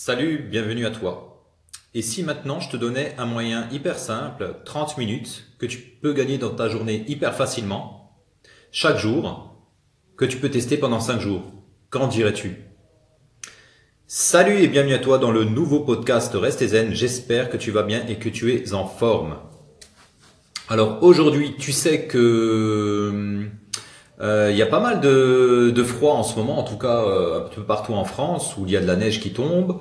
Salut, bienvenue à toi. Et si maintenant je te donnais un moyen hyper simple, 30 minutes, que tu peux gagner dans ta journée hyper facilement, chaque jour, que tu peux tester pendant 5 jours, qu'en dirais-tu? Salut et bienvenue à toi dans le nouveau podcast Reste Zen. J'espère que tu vas bien et que tu es en forme. Alors aujourd'hui, tu sais que euh, il y a pas mal de, de, froid en ce moment, en tout cas euh, un peu partout en France, où il y a de la neige qui tombe.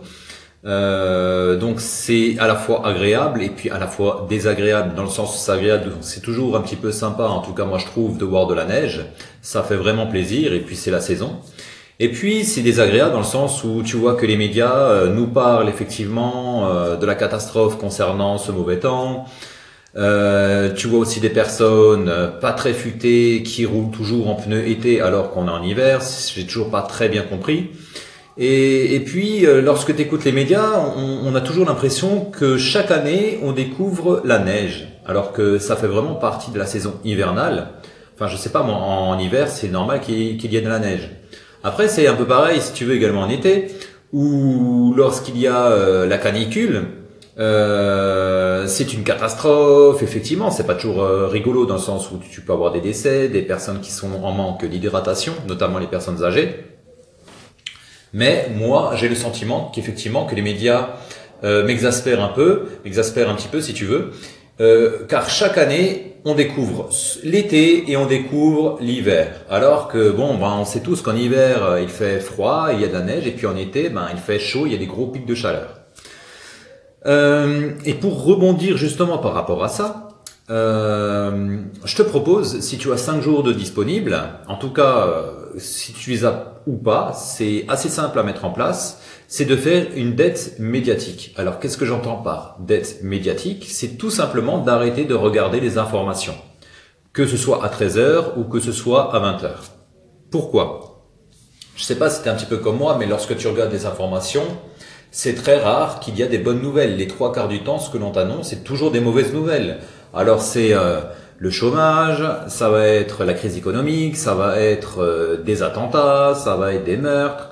Euh, donc c'est à la fois agréable et puis à la fois désagréable dans le sens où c'est agréable, c'est toujours un petit peu sympa, en tout cas moi je trouve de voir de la neige, ça fait vraiment plaisir et puis c'est la saison. Et puis c'est désagréable dans le sens où tu vois que les médias nous parlent effectivement de la catastrophe concernant ce mauvais temps, euh, tu vois aussi des personnes euh, pas très futées qui roulent toujours en pneus été alors qu'on est en hiver. J'ai toujours pas très bien compris. Et, et puis, euh, lorsque tu écoutes les médias, on, on a toujours l'impression que chaque année, on découvre la neige, alors que ça fait vraiment partie de la saison hivernale. Enfin, je sais pas, moi, en, hiver, c'est normal qu'il y ait de la neige. Après, c'est un peu pareil, si tu veux, également en été, ou lorsqu'il y a la canicule, euh, c'est une catastrophe, effectivement. C'est pas toujours euh, rigolo dans le sens où tu peux avoir des décès, des personnes qui sont en manque d'hydratation, notamment les personnes âgées. Mais moi, j'ai le sentiment qu'effectivement que les médias euh, m'exaspèrent un peu, m'exaspèrent un petit peu si tu veux, car chaque année on découvre l'été et on découvre l'hiver. Alors que bon, ben, on sait tous qu'en hiver il fait froid, il y a de la neige, et puis en été, ben, il fait chaud, il y a des gros pics de chaleur. Euh, et pour rebondir justement par rapport à ça, euh, je te propose, si tu as 5 jours de disponible, en tout cas, euh, si tu les as ou pas, c'est assez simple à mettre en place, c'est de faire une dette médiatique. Alors qu'est-ce que j'entends par dette médiatique? C'est tout simplement d'arrêter de regarder les informations, que ce soit à 13h ou que ce soit à 20h. Pourquoi? Je sais pas si tu un petit peu comme moi, mais lorsque tu regardes des informations, c'est très rare qu'il y a des bonnes nouvelles. Les trois quarts du temps, ce que l'on t'annonce, c'est toujours des mauvaises nouvelles. Alors c'est euh, le chômage, ça va être la crise économique, ça va être euh, des attentats, ça va être des meurtres,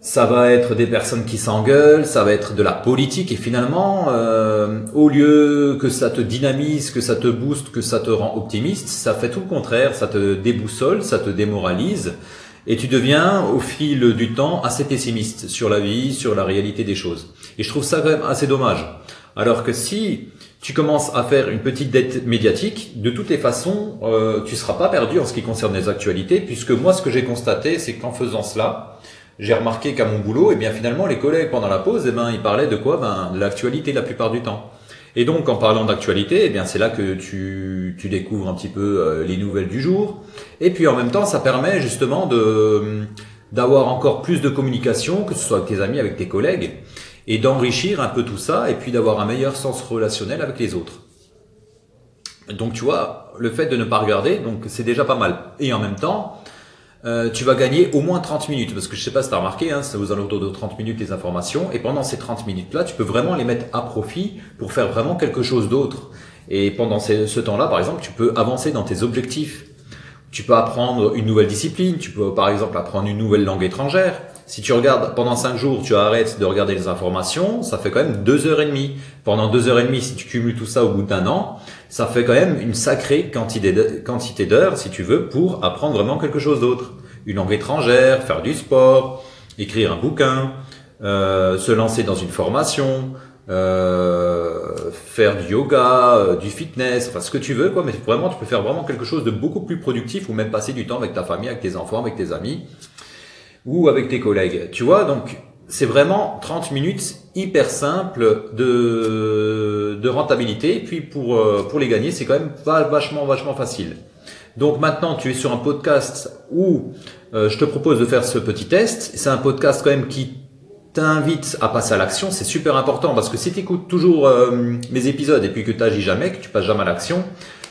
ça va être des personnes qui s'engueulent, ça va être de la politique et finalement, euh, au lieu que ça te dynamise, que ça te booste, que ça te rend optimiste, ça fait tout le contraire, ça te déboussole, ça te démoralise et tu deviens au fil du temps assez pessimiste sur la vie, sur la réalité des choses. Et je trouve ça quand même assez dommage. Alors que si tu commences à faire une petite dette médiatique, de toutes les façons, euh, tu seras pas perdu en ce qui concerne les actualités, puisque moi, ce que j'ai constaté, c'est qu'en faisant cela, j'ai remarqué qu'à mon boulot, et eh bien finalement, les collègues pendant la pause, eh ben, ils parlaient de quoi? Ben, l'actualité la plupart du temps. Et donc, en parlant d'actualité, eh bien, c'est là que tu, découvres un petit peu euh, les nouvelles du jour. Et puis, en même temps, ça permet justement de d'avoir encore plus de communication, que ce soit avec tes amis, avec tes collègues, et d'enrichir un peu tout ça, et puis d'avoir un meilleur sens relationnel avec les autres. Donc, tu vois, le fait de ne pas regarder, donc c'est déjà pas mal. Et en même temps, euh, tu vas gagner au moins 30 minutes. Parce que je sais pas si tu as remarqué, hein, c'est aux alentours de 30 minutes les informations. Et pendant ces 30 minutes-là, tu peux vraiment les mettre à profit pour faire vraiment quelque chose d'autre. Et pendant ce, temps-là, par exemple, tu peux avancer dans tes objectifs. Tu peux apprendre une nouvelle discipline. Tu peux, par exemple, apprendre une nouvelle langue étrangère. Si tu regardes pendant 5 jours, tu arrêtes de regarder les informations, ça fait quand même 2 heures et demie. Pendant 2 heures et demie, si tu cumules tout ça au bout d'un an, ça fait quand même une sacrée quantité d'heures, si tu veux, pour apprendre vraiment quelque chose d'autre. Une langue étrangère, faire du sport, écrire un bouquin, euh, se lancer dans une formation, euh, faire du yoga, euh, du fitness, enfin ce que tu veux, quoi. Mais vraiment, tu peux faire vraiment quelque chose de beaucoup plus productif ou même passer du temps avec ta famille, avec tes enfants, avec tes amis ou avec tes collègues. Tu vois, donc c'est vraiment 30 minutes hyper simple de, de rentabilité. Et puis pour, euh, pour les gagner, c'est quand même vachement, vachement facile. Donc maintenant, tu es sur un podcast où euh, je te propose de faire ce petit test. C'est un podcast quand même qui t'invite à passer à l'action. C'est super important parce que si tu écoutes toujours euh, mes épisodes et puis que tu n'agis jamais, que tu passes jamais à l'action,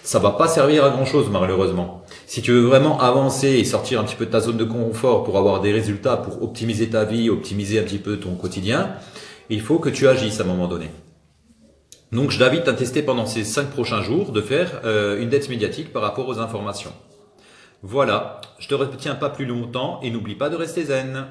ça va pas servir à grand chose malheureusement. Si tu veux vraiment avancer et sortir un petit peu de ta zone de confort pour avoir des résultats, pour optimiser ta vie, optimiser un petit peu ton quotidien, il faut que tu agisses à un moment donné. Donc je t'invite à tester pendant ces cinq prochains jours de faire euh, une dette médiatique par rapport aux informations. Voilà, je te retiens pas plus longtemps et n'oublie pas de rester zen.